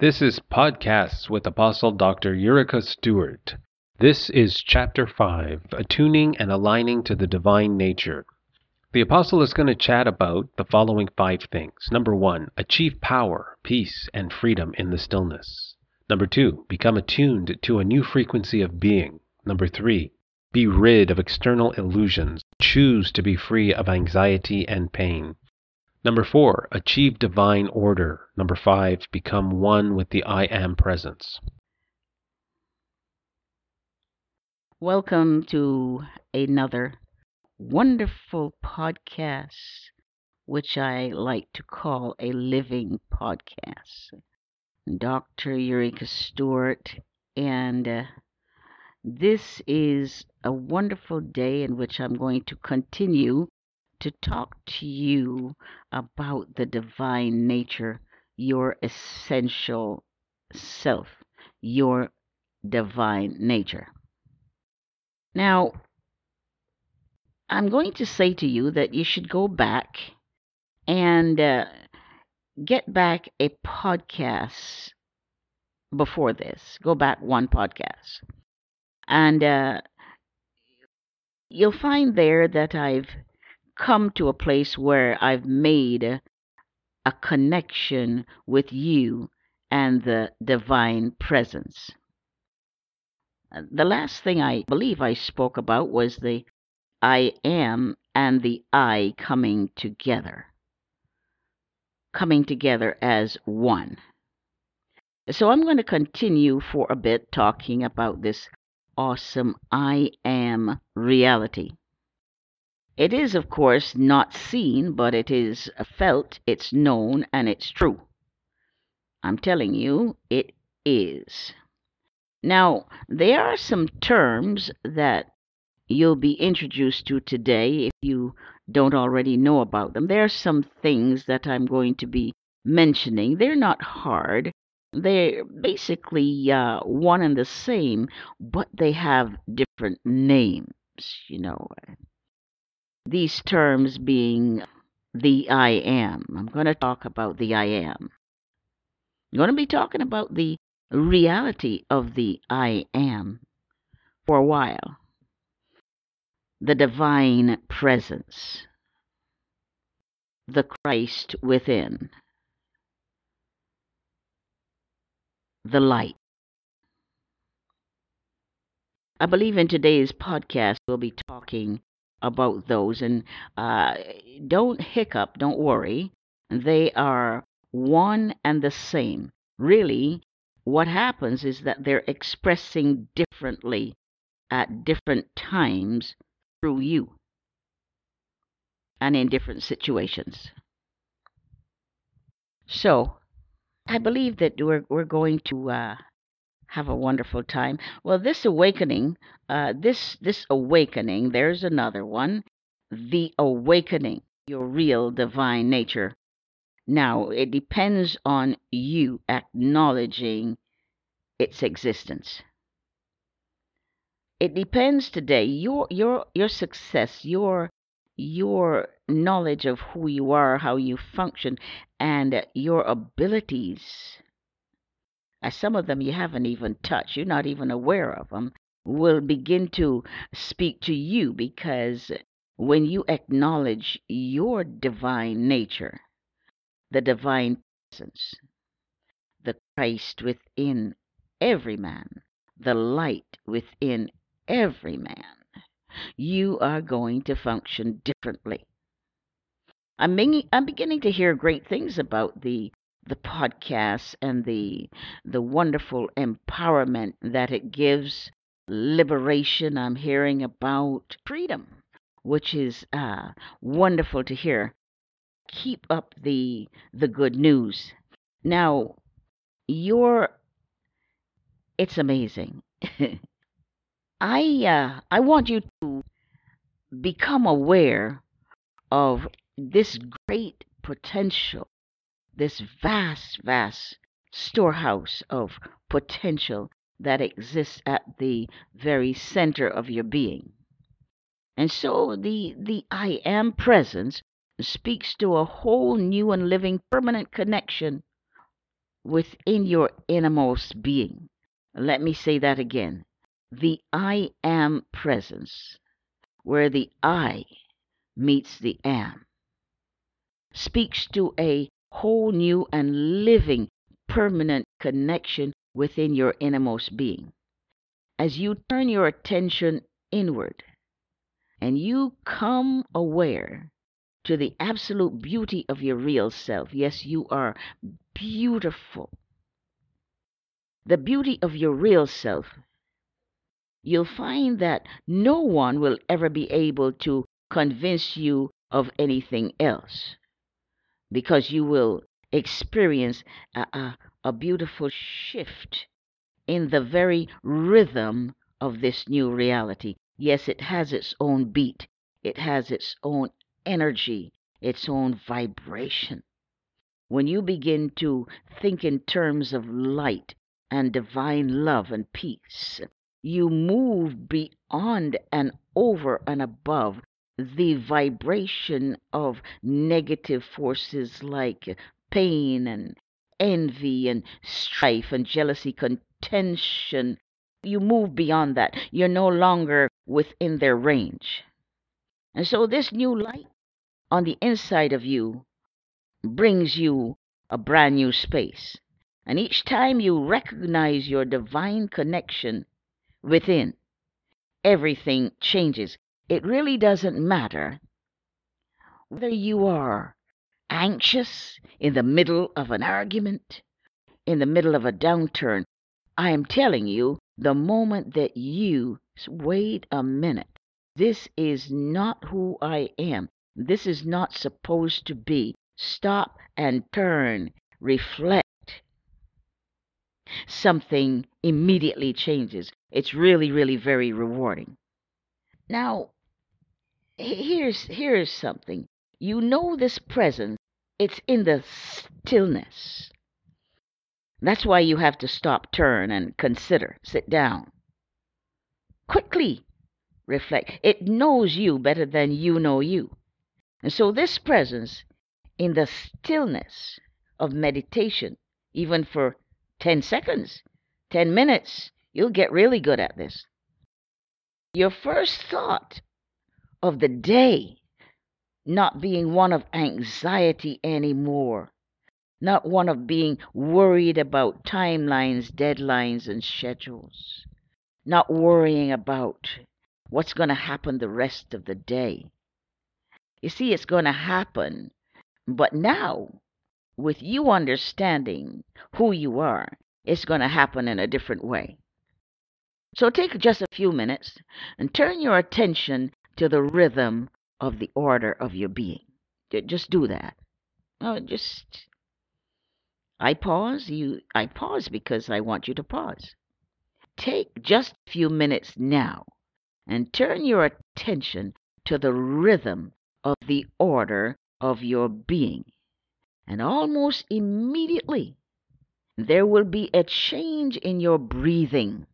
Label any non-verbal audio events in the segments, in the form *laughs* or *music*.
This is Podcasts with Apostle Dr. Eurica Stewart. This is Chapter 5 Attuning and Aligning to the Divine Nature. The Apostle is going to chat about the following five things. Number one, achieve power, peace, and freedom in the stillness. Number two, become attuned to a new frequency of being. Number three, be rid of external illusions. Choose to be free of anxiety and pain. Number four, achieve divine order. Number five, become one with the I Am presence. Welcome to another wonderful podcast, which I like to call a living podcast. Dr. Eurica Stewart, and uh, this is a wonderful day in which I'm going to continue to talk to you about the divine nature, your essential self, your divine nature. Now, I'm going to say to you that you should go back and uh, get back a podcast before this. Go back one podcast. And uh, you'll find there that I've come to a place where I've made a connection with you and the divine presence. Uh, the last thing I believe I spoke about was the I am and the I coming together, coming together as one. So I'm going to continue for a bit talking about this awesome I am reality. It is, of course, not seen, but it is felt, it's known, and it's true. I'm telling you, it is. Now, there are some terms that you'll be introduced to today if you don't already know about them. There are some things that I'm going to be mentioning. They're not hard. They're basically uh, one and the same, but they have different names, you know these terms being the I am. I'm going to talk about the I am. I'm going to be talking about the reality of the I am for a while. The divine presence, the Christ within, the light. I believe in today's podcast we'll be talking about those. And uh, don't hiccup, don't worry. They are one and the same. Really, what happens is that they're expressing differently at different times through you and in different situations. So, I believe that we're, we're going to uh, have a wonderful time. Well, this awakening, uh, this this awakening, there's another one, the awakening, your real divine nature. Now, it depends on you acknowledging its existence. It depends today your your your success, your your knowledge of who you are, how you function, and your abilities as some of them you haven't even touched, you're not even aware of them, will begin to speak to you because when you acknowledge your divine nature, the divine presence, the Christ within every man, the light within every man, you are going to function differently. I'm beginning to hear great things about the the podcast and the the wonderful empowerment that it gives liberation i'm hearing about freedom which is uh, wonderful to hear. Keep up the the good news. Now your it's amazing. *laughs* I uh, i want you to become aware of this great potential this vast, vast storehouse of potential that exists at the very center of your being. And so the, the I am presence speaks to a whole new and living permanent connection within your innermost being. Let me say that again. The I am presence, where the I meets the am, speaks to a whole new and living permanent connection within your innermost being. As you turn your attention inward and you come aware to the absolute beauty of your real self, yes, you are beautiful. The beauty of your real self, you'll find that no one will ever be able to convince you of anything else because you will experience a, a, a beautiful shift in the very rhythm of this new reality. Yes, it has its own beat, it has its own energy, its own vibration. When you begin to think in terms of light and divine love and peace, you move beyond and over and above the vibration of negative forces like pain and envy and strife and jealousy, contention. You move beyond that. You're no longer within their range. And so, this new light on the inside of you brings you a brand new space. And each time you recognize your divine connection within, everything changes. It really doesn't matter whether you are anxious in the middle of an argument, in the middle of a downturn. I am telling you, the moment that you wait a minute, this is not who I am. This is not supposed to be. Stop and turn, reflect. Something immediately changes. It's really, really very rewarding. Now, here's here's something. You know this presence. It's in the stillness. That's why you have to stop, turn, and consider. Sit down. Quickly reflect. It knows you better than you know you. And so, this presence in the stillness of meditation, even for 10 seconds, 10 minutes, you'll get really good at this. Your first thought of the day not being one of anxiety anymore, not one of being worried about timelines, deadlines, and schedules, not worrying about what's going to happen the rest of the day. You see, it's going to happen, but now, with you understanding who you are, it's going to happen in a different way. So take just a few minutes and turn your attention to the rhythm of the order of your being. Just do that. Just I pause, you I pause because I want you to pause. Take just a few minutes now and turn your attention to the rhythm of the order of your being. And almost immediately there will be a change in your breathing.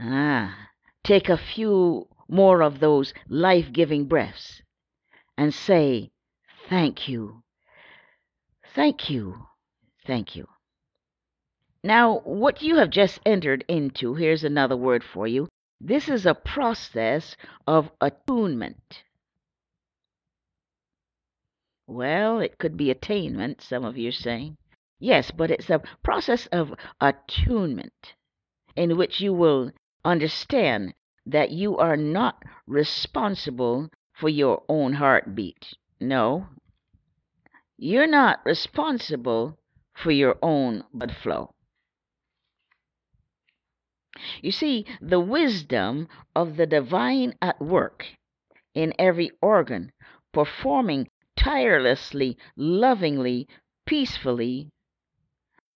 Ah, take a few more of those life giving breaths and say, Thank you, thank you, thank you. Now, what you have just entered into, here's another word for you. This is a process of attunement. Well, it could be attainment, some of you are saying. Yes, but it's a process of attunement in which you will understand that you are not responsible for your own heartbeat. No, you're not responsible for your own blood flow. You see, the wisdom of the divine at work in every organ, performing tirelessly, lovingly, peacefully,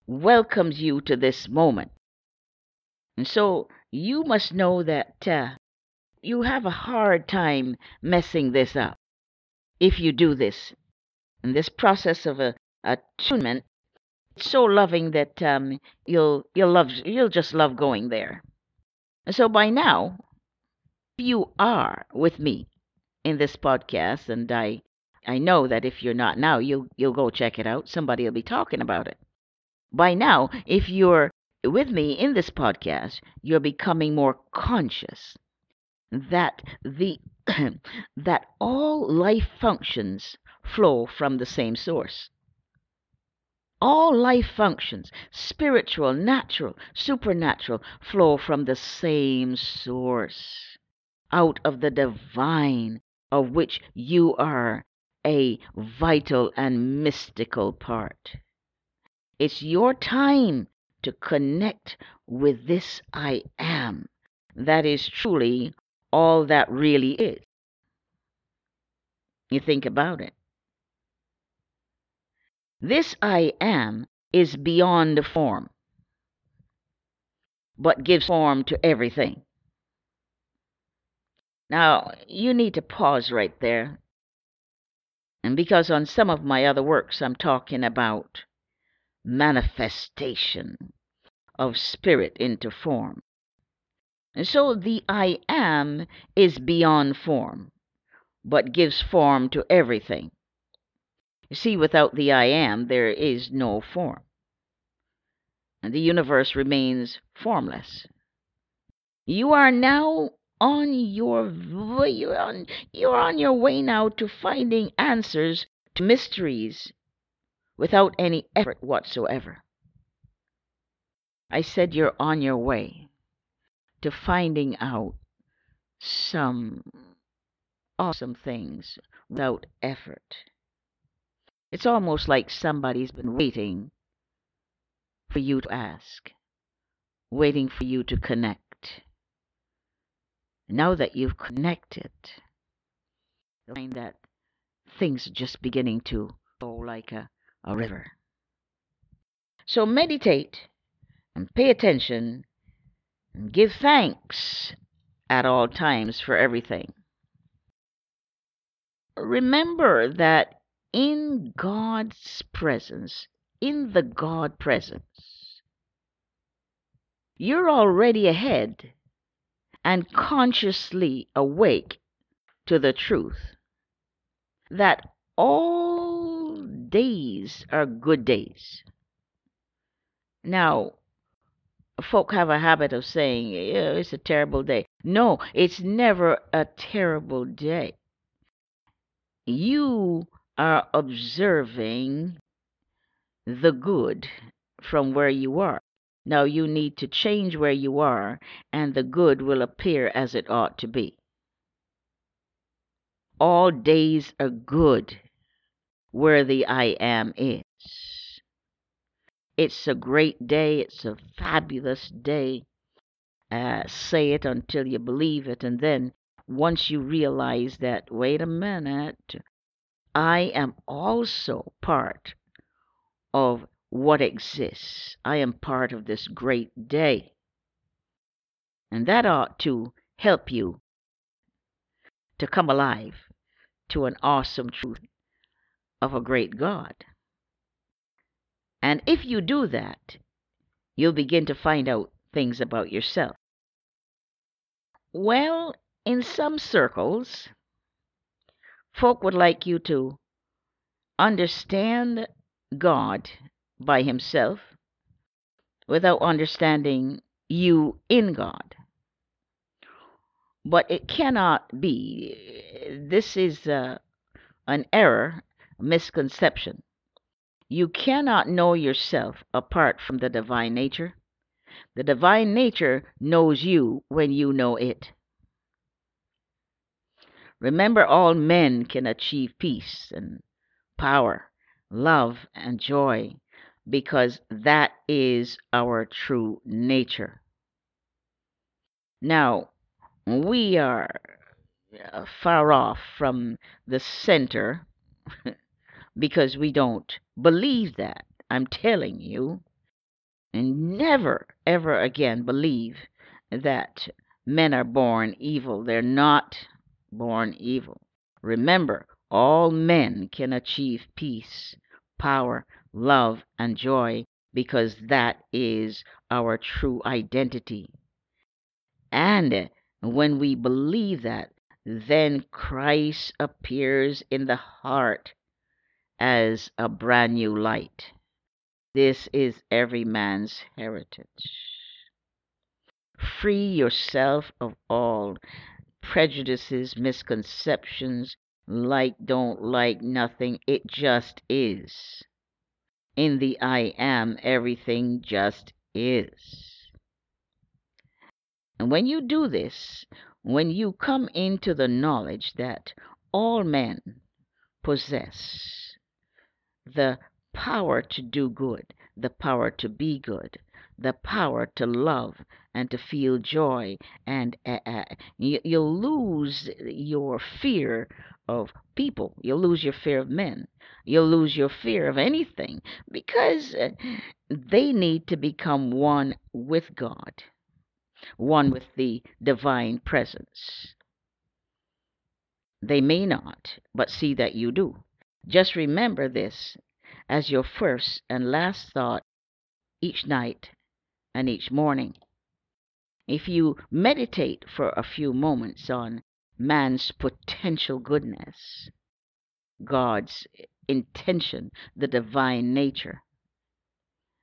welcomes you to this moment. And so you must know that uh, you have a hard time messing this up if you do this. And this process of a, attunement, it's so loving that um, you'll you'll love you'll just love going there. And so by now, you are with me in this podcast, and I I know that if you're not now, you'll you'll go check it out. Somebody will be talking about it. By now, if you're with me in this podcast, you're becoming more conscious that the *clears throat* that all life functions flow from the same source. All life functions, spiritual, natural, supernatural, flow from the same source, out of the divine, of which you are a vital and mystical part. It's your time to connect with this I am that is truly all that really is. You think about it. This I am is beyond the form, but gives form to everything. Now, you need to pause right there. And because on some of my other works, I'm talking about manifestation of spirit into form. And so the I am is beyond form, but gives form to everything. You see, without the I am, there is no form. And the universe remains formless. You are now on your you're on, you're on your way now to finding answers to mysteries without any effort whatsoever. I said you're on your way to finding out some awesome things without effort. It's almost like somebody's been waiting for you to ask, waiting for you to connect. Now that you've connected, you'll find that things are just beginning to flow like a, a river. So meditate and pay attention and give thanks at all times for everything. Remember that in God's presence, in the God presence, you're already ahead and consciously awake to the truth that all days are good days. Now, folk have a habit of saying, yeah, it's a terrible day. No, it's never a terrible day. You are observing the good from where you are. Now you need to change where you are, and the good will appear as it ought to be. All days are good where the I am is. It's a great day, it's a fabulous day. Uh, say it until you believe it, and then once you realize that, wait a minute, I am also part of what exists. I am part of this great day. And that ought to help you to come alive to an awesome truth of a great God. And if you do that, you'll begin to find out things about yourself. Well, in some circles, folk would like you to understand God by Himself without understanding you in God. But it cannot be. This is uh, an error, misconception. You cannot know yourself apart from the divine nature. The divine nature knows you when you know it. Remember, all men can achieve peace and power, love and joy, because that is our true nature. Now, we are uh, far off from the center *laughs* because we don't believe that. I'm telling you. And never, ever again believe that men are born evil. They're not born evil. Remember, all men can achieve peace, power, love, and joy because that is our true identity. And when we believe that, then Christ appears in the heart as a brand new light. This is every man's heritage. Free yourself of all prejudices, misconceptions, like, don't like, nothing. It just is. In the I am, everything just is. And when you do this, when you come into the knowledge that all men possess the power to do good, the power to be good, the power to love and to feel joy, and uh, uh, you, you'll lose your fear of people. You'll lose your fear of men. You'll lose your fear of anything because uh, they need to become one with God, one with the divine presence. They may not, but see that you do. Just remember this as your first and last thought each night and each morning. If you meditate for a few moments on man's potential goodness, God's intention, the divine nature,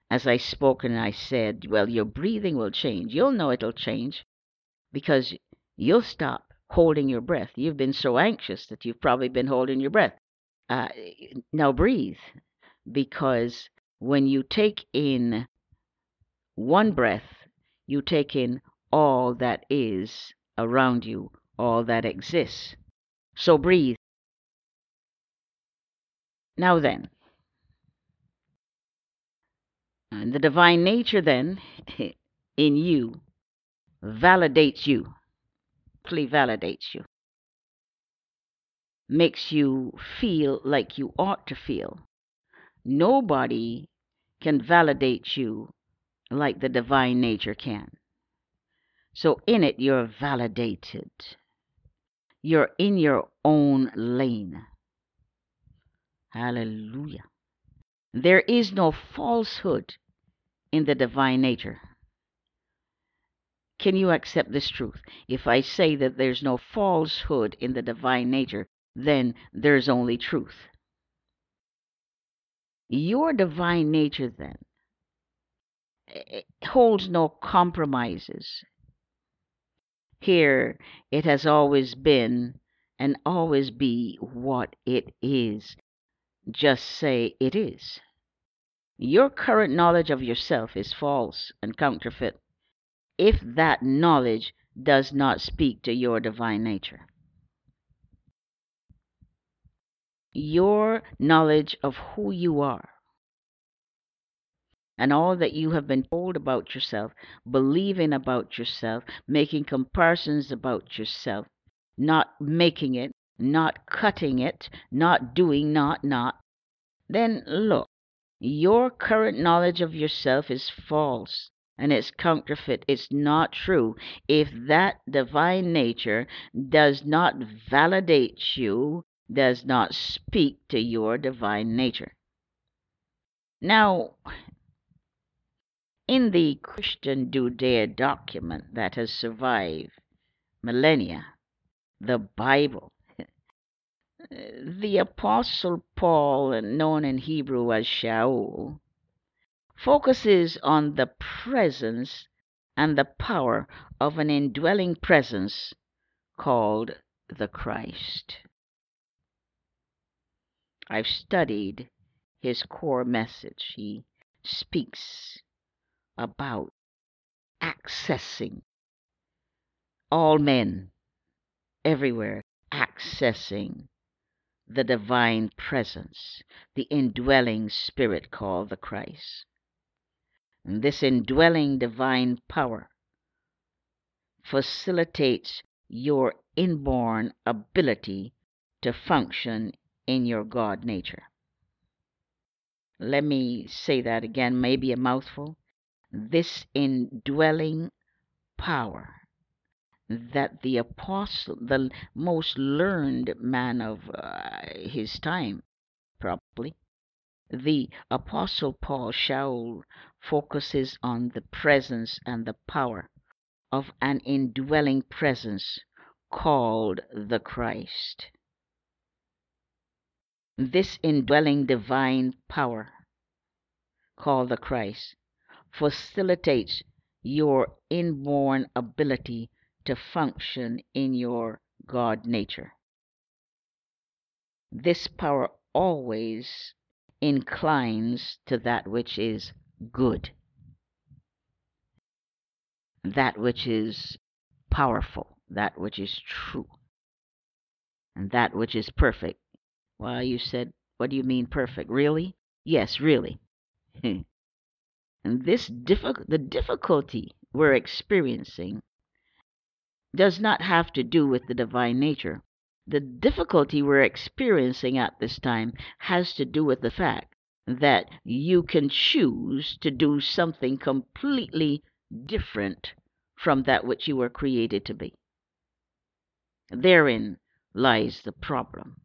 as I spoke and I said, well, your breathing will change. You'll know it'll change because you'll stop holding your breath. You've been so anxious that you've probably been holding your breath. Uh, now breathe because when you take in one breath, you take in all that is around you, all that exists. So breathe. Now then, and the divine nature then *laughs* in you validates you, fully validates you, makes you feel like you ought to feel. Nobody can validate you like the divine nature can. So in it, you're validated. You're in your own lane. Hallelujah. There is no falsehood in the divine nature. Can you accept this truth? If I say that there's no falsehood in the divine nature, then there's only truth. Your divine nature, then, eh, eh, holds no compromises. Here it has always been and always be what it is. Just say it is. Your current knowledge of yourself is false and counterfeit if that knowledge does not speak to your divine nature. Your knowledge of who you are and all that you have been told about yourself, believing about yourself, making comparisons about yourself, not making it, not cutting it, not doing, not, not, then look, your current knowledge of yourself is false and it's counterfeit. It's not true. If that divine nature does not validate you, does not speak to your divine nature. Now, in the Christian Judea document that has survived millennia, the Bible, the Apostle Paul, known in Hebrew as Shaul, focuses on the presence and the power of an indwelling presence called the Christ. I've studied his core message. He speaks about accessing all men everywhere, accessing the divine presence, the indwelling spirit called the Christ. And this indwelling divine power facilitates your inborn ability to function in your God nature. Let me say that again, maybe a mouthful this indwelling power that the apostle, the most learned man of uh, his time, probably, the apostle Paul Shaul focuses on the presence and the power of an indwelling presence called the Christ. This indwelling divine power, called the Christ, facilitates your inborn ability to function in your God nature. This power always inclines to that which is good, that which is powerful, that which is true, and that which is perfect. Well, you said, what do you mean perfect? Really? Yes, really. *laughs* and this diffi- the difficulty we're experiencing does not have to do with the divine nature. The difficulty we're experiencing at this time has to do with the fact that you can choose to do something completely different from that which you were created to be. Therein lies the problem.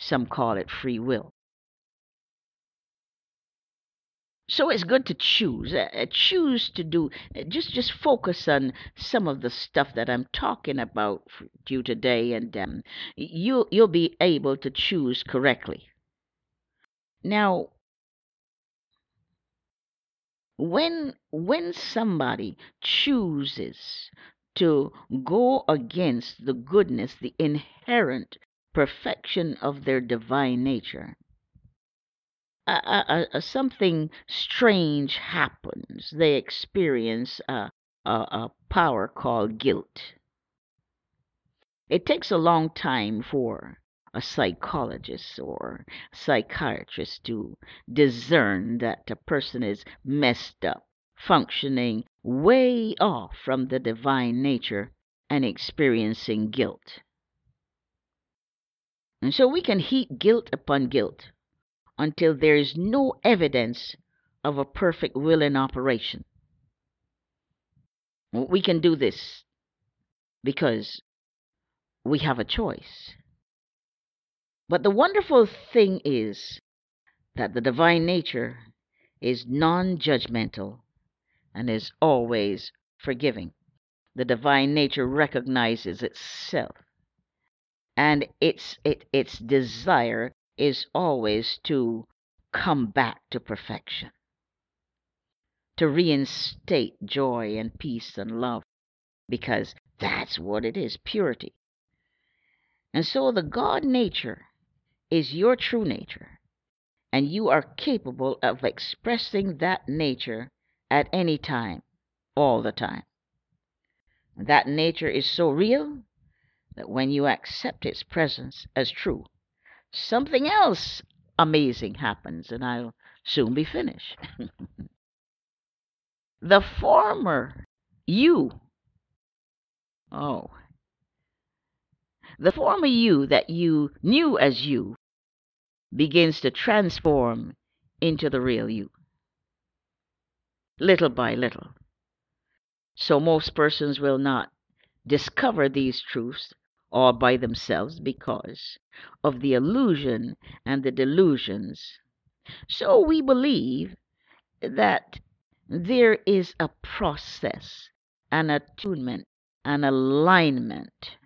Some call it free will. So it's good to choose. Uh, choose to do. Uh, just just focus on some of the stuff that I'm talking about for you today, and um, you you'll be able to choose correctly. Now, when when somebody chooses to go against the goodness, the inherent perfection of their divine nature, a, a, something strange happens. They experience a, a power called guilt. It takes a long time for a psychologist or psychiatrist to discern that a person is messed up, functioning way off from the divine nature and experiencing guilt. And so we can heap guilt upon guilt until there is no evidence of a perfect will in operation. We can do this because we have a choice. But the wonderful thing is that the divine nature is non judgmental and is always forgiving. The divine nature recognizes itself and its, it, its desire is always to come back to perfection, to reinstate joy and peace and love, because that's what it is purity. And so the God nature is your true nature, and you are capable of expressing that nature at any time, all the time. That nature is so real that when you accept its presence as true, something else amazing happens, and I'll soon be finished. *laughs* the former you, oh, the former you that you knew as you begins to transform into the real you, little by little. So most persons will not discover these truths all by themselves because of the illusion and the delusions. So we believe that there is a process, an attunement, an alignment.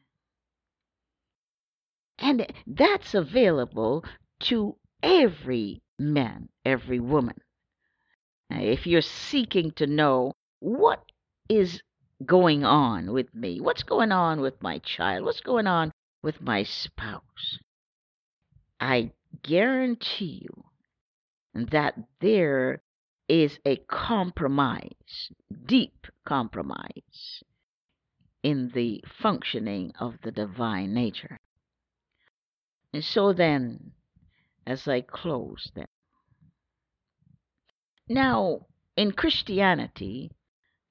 And that's available to every man, every woman. If you're seeking to know what is going on with me? What's going on with my child? What's going on with my spouse? I guarantee you that there is a compromise, deep compromise, in the functioning of the divine nature. And so then, as I close then, now in Christianity,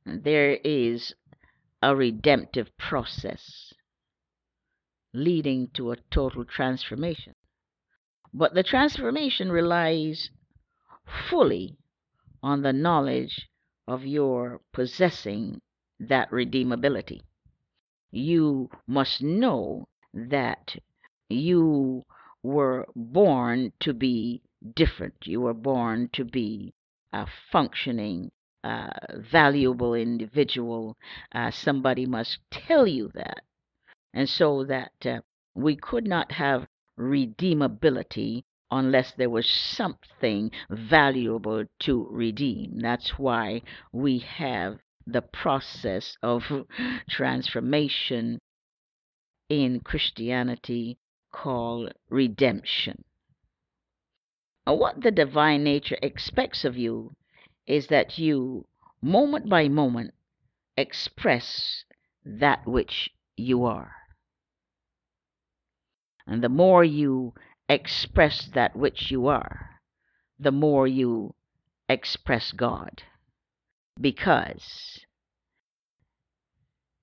there is a redemptive process leading to a total transformation. But the transformation relies fully on the knowledge of your possessing that redeemability. You must know that you were born to be different. You were born to be a functioning uh, valuable individual, uh, somebody must tell you that. And so that uh, we could not have redeemability unless there was something valuable to redeem. That's why we have the process of transformation in Christianity called redemption. What the divine nature expects of you is that you, moment by moment, express that which you are. And the more you express that which you are, the more you express God. Because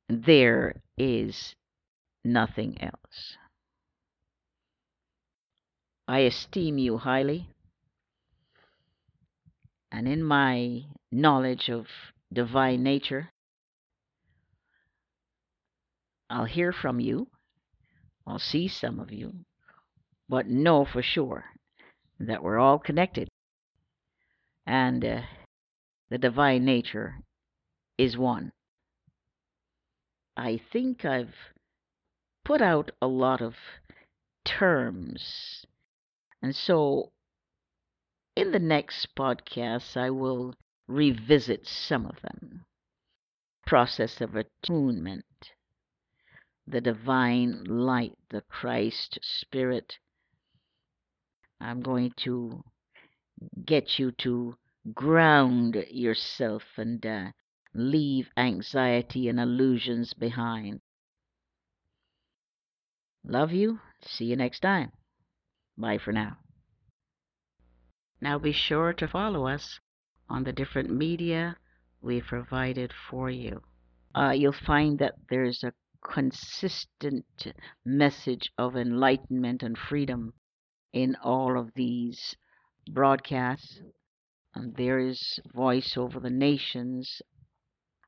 there is nothing else. I esteem you highly, and in my knowledge of divine nature, I'll hear from you I'll see some of you, but know for sure that we're all connected. And uh, the divine nature is one. I think I've put out a lot of terms. And so in the next podcast, I will revisit some of them. Process of attunement the divine light, the Christ Spirit. I'm going to get you to ground yourself and uh, leave anxiety and illusions behind. Love you. See you next time. Bye for now. Now be sure to follow us on the different media we've provided for you. Uh, you'll find that there's a consistent message of enlightenment and freedom in all of these broadcasts. And there is Voice Over the Nations,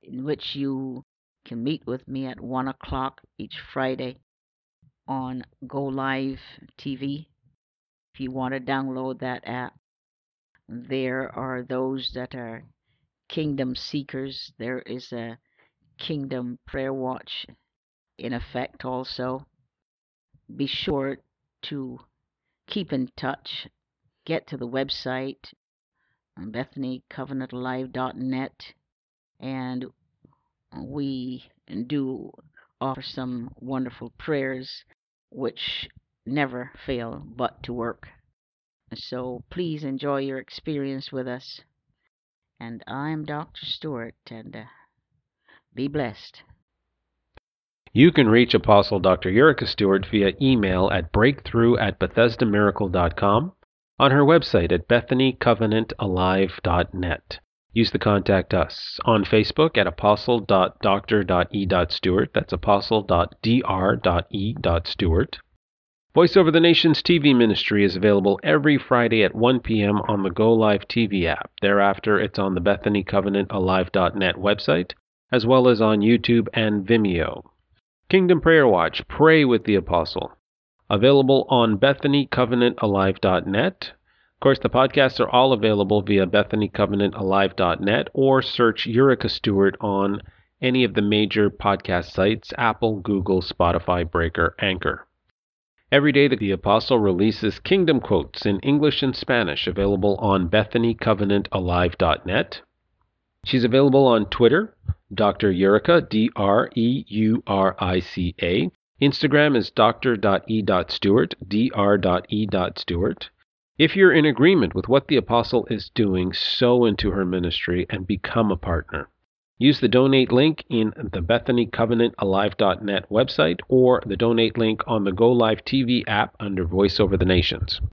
in which you can meet with me at 1 o'clock each Friday on Go Live TV. If you want to download that app, there are those that are kingdom seekers. There is a Kingdom Prayer Watch in effect also. Be sure to keep in touch. Get to the website, um, BethanyCovenantAlive.net, and we do offer some wonderful prayers which never fail but to work. So please enjoy your experience with us. And I'm Dr. Stewart, and uh, be blessed. You can reach Apostle Dr. Eurica Stewart via email at breakthrough at BethesdaMiracle.com, on her website at BethanyCovenantAlive.net. Use the Contact Us on Facebook at apostle.dr.e.stewart. That's apostle.dr.e.stewart. Voice Over the Nations TV ministry is available every Friday at 1 p.m. on the Go Live TV app. Thereafter, it's on the BethanyCovenantAlive.net website, as well as on YouTube and Vimeo. Kingdom Prayer Watch Pray with the Apostle. Available on BethanyCovenantAlive.net. Of course, the podcasts are all available via BethanyCovenantAlive.net or search Eurica Stewart on any of the major podcast sites Apple, Google, Spotify, Breaker, Anchor. Every day, that the Apostle releases Kingdom Quotes in English and Spanish, available on BethanyCovenantAlive.net. She's available on Twitter, Dr. Eurica, D R E U R I C A. Instagram is dr.e.stewart, dr.e.stewart. If you're in agreement with what the apostle is doing, sow into her ministry and become a partner. Use the donate link in the Bethany Covenant Alive.net website or the donate link on the Go Live TV app under Voice Over the Nations.